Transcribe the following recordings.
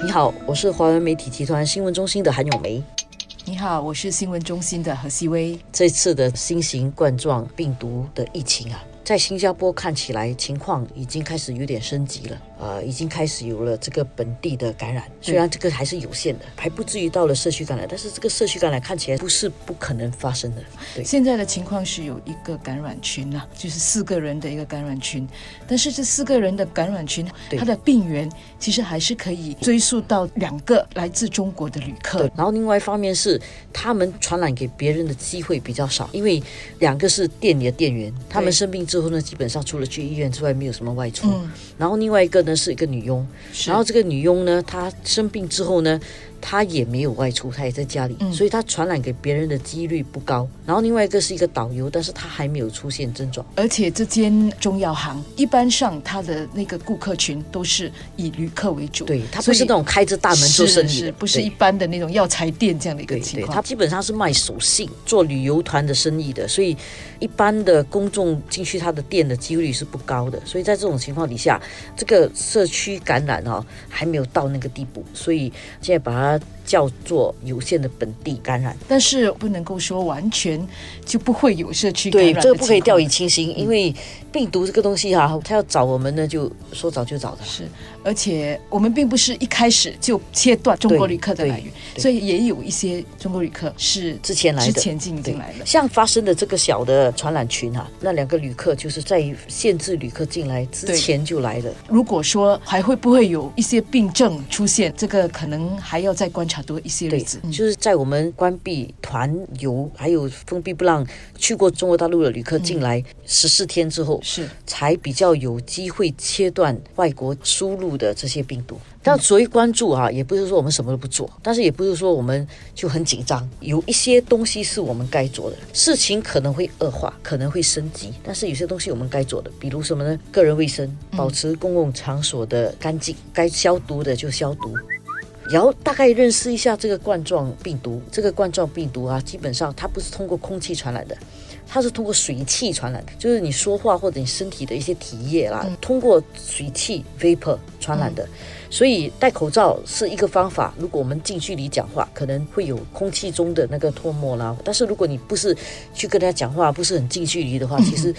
你好，我是华文媒体集团新闻中心的韩永梅。你好，我是新闻中心的何希薇。这次的新型冠状病毒的疫情啊，在新加坡看起来情况已经开始有点升级了。呃，已经开始有了这个本地的感染，虽然这个还是有限的，还不至于到了社区感染，但是这个社区感染看起来不是不可能发生的。对，现在的情况是有一个感染群啊，就是四个人的一个感染群，但是这四个人的感染群，它的病源其实还是可以追溯到两个来自中国的旅客。然后另外一方面是他们传染给别人的机会比较少，因为两个是店里的店员，他们生病之后呢，基本上除了去医院之外，没有什么外出。然后另外一个。呢是一个女佣，然后这个女佣呢，她生病之后呢。他也没有外出，他也在家里，所以他传染给别人的几率不高。然后另外一个是一个导游，但是他还没有出现症状。而且这间中药行一般上他的那个顾客群都是以旅客为主，对他不是那种开着大门做生意，不是一般的那种药材店这样的一个情况。他基本上是卖手信、做旅游团的生意的，所以一般的公众进去他的店的几率是不高的。所以在这种情况底下，这个社区感染啊还没有到那个地步，所以现在把它。它叫做有限的本地感染，但是不能够说完全就不会有社区感染。对，这个不可以掉以轻心，因为病毒这个东西哈，它要找我们呢，就说找就找的。是，而且我们并不是一开始就切断中国旅客的来源，所以也有一些中国旅客是之前来的，之前进进来的。像发生的这个小的传染群哈，那两个旅客就是在限制旅客进来之前就来的。如果说还会不会有一些病症出现，这个可能还要再观察。多一些日子，就是在我们关闭团游，还有封闭不让去过中国大陆的旅客进来十四天之后，是才比较有机会切断外国输入的这些病毒。但所谓关注啊，也不是说我们什么都不做，但是也不是说我们就很紧张。有一些东西是我们该做的，事情可能会恶化，可能会升级，但是有些东西我们该做的，比如什么呢？个人卫生，保持公共场所的干净，该消毒的就消毒。然后大概认识一下这个冠状病毒，这个冠状病毒啊，基本上它不是通过空气传染的，它是通过水汽传染的，就是你说话或者你身体的一些体液啦，通过水汽 vapor 传染的。所以戴口罩是一个方法。如果我们近距离讲话，可能会有空气中的那个唾沫啦。但是如果你不是去跟他讲话，不是很近距离的话，其实。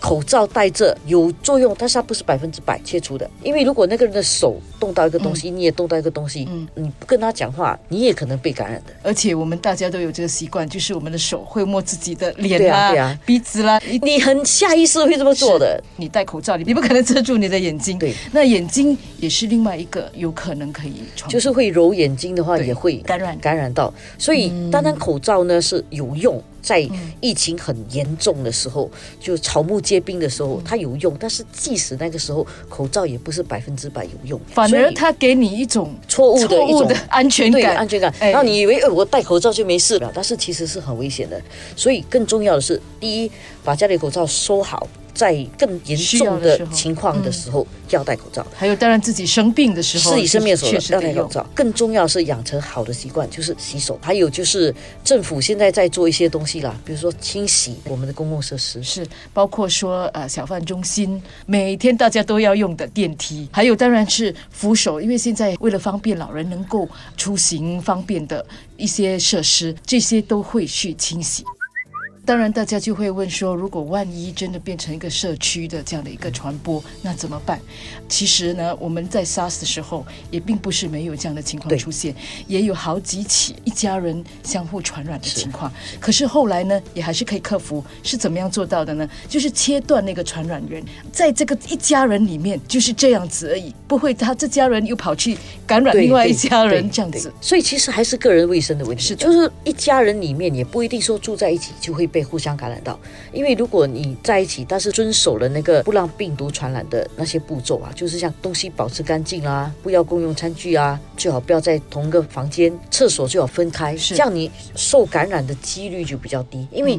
口罩戴着有作用，但是它不是百分之百切除的，因为如果那个人的手动到一个东西，你也动到一个东西，嗯，你不跟他讲话，你也可能被感染的。而且我们大家都有这个习惯，就是我们的手会摸自己的脸啦、鼻子啦，你很下意识会这么做的。你戴口罩，你你不可能遮住你的眼睛，对，那眼睛也是另外一个有可能可以传，就是会揉眼睛的话也会感染感染到，所以单单口罩呢是有用。在疫情很严重的时候，就草木皆兵的时候，它有用。但是即使那个时候，口罩也不是百分之百有用。反而它给你一种错误的一种安全感，安全感。然后你以为，呃，我戴口罩就没事了，但是其实是很危险的。所以更重要的是，第一，把家里口罩收好。在更严重的情况的时候要戴口罩，还有当然自己生病的时候，自己生病的时候要戴口罩。更重要是养成好的习惯，就是洗手。还有就是政府现在在做一些东西啦，比如说清洗我们的公共设施，是包括说呃小贩中心，每天大家都要用的电梯，还有当然是扶手，因为现在为了方便老人能够出行方便的一些设施，这些都会去清洗。当然，大家就会问说，如果万一真的变成一个社区的这样的一个传播，那怎么办？其实呢，我们在 SARS 的时候也并不是没有这样的情况出现，也有好几起一家人相互传染的情况。可是后来呢，也还是可以克服。是怎么样做到的呢？就是切断那个传染源，在这个一家人里面就是这样子而已，不会他这家人又跑去感染另外一家人这样子。所以其实还是个人卫生的问题，是就是一家人里面也不一定说住在一起就会被。被互相感染到，因为如果你在一起，但是遵守了那个不让病毒传染的那些步骤啊，就是像东西保持干净啦，不要共用餐具啊，最好不要在同一个房间，厕所最好分开，这样你受感染的几率就比较低。因为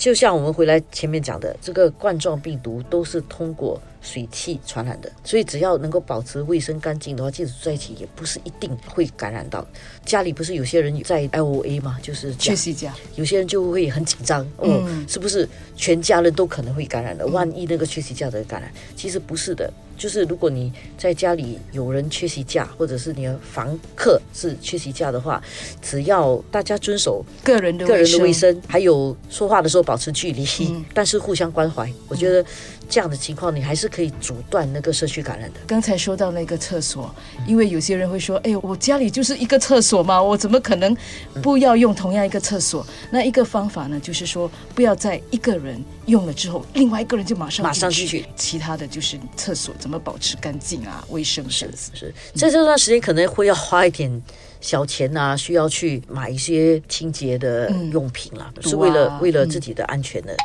就像我们回来前面讲的，这个冠状病毒都是通过水气传染的。所以只要能够保持卫生干净的话，即使住在一起，也不是一定会感染到。家里不是有些人在 L O A 嘛，就是缺席假，有些人就会很紧张，哦，是不是全家人都可能会感染的？万一那个缺席假的感染，其实不是的。就是如果你在家里有人缺席假，或者是你的房客是缺席假的话，只要大家遵守个人的个人的卫生，还有说话的时候保持距离，但是互相关怀，我觉得这样的情况你还是可以阻断那个社区感染的。刚才说到那个厕所，因为有些人会说：“哎，我家里就是一个厕所嘛，我怎么可能不要用同样一个厕所？”那一个方法呢，就是说不要在一个人用了之后，另外一个人就马上马上进去，其他的就是厕所。怎么保持干净啊？卫生是是，在这段时间可能会要花一点小钱啊，需要去买一些清洁的用品啦，是为了为了自己的安全的。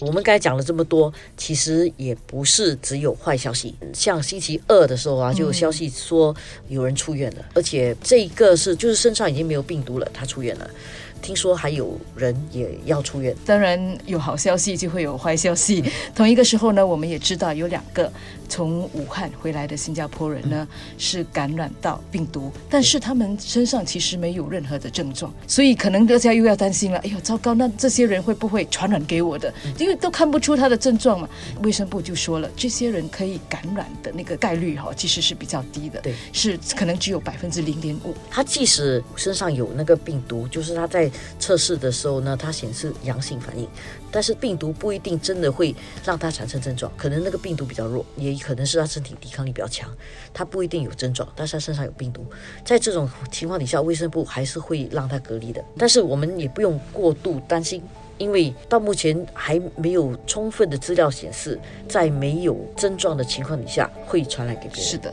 我们刚才讲了这么多，其实也不是只有坏消息。像星期二的时候啊，就有消息说有人出院了，而且这一个是就是身上已经没有病毒了，他出院了。听说还有人也要出院。当然有好消息就会有坏消息。同一个时候呢，我们也知道有两个从武汉回来的新加坡人呢是感染到病毒，但是他们身上其实没有任何的症状，所以可能大家又要担心了。哎呦，糟糕，那这些人会不会传染给我的？因为都看不出他的症状嘛。卫生部就说了，这些人可以感染的那个概率哈，其实是比较低的，对，是可能只有百分之零点五。他即使身上有那个病毒，就是他在测试的时候呢，它显示阳性反应，但是病毒不一定真的会让它产生症状，可能那个病毒比较弱，也可能是他身体抵抗力比较强，他不一定有症状，但是他身上有病毒，在这种情况底下，卫生部还是会让他隔离的。但是我们也不用过度担心，因为到目前还没有充分的资料显示，在没有症状的情况底下会传染给别人。是的。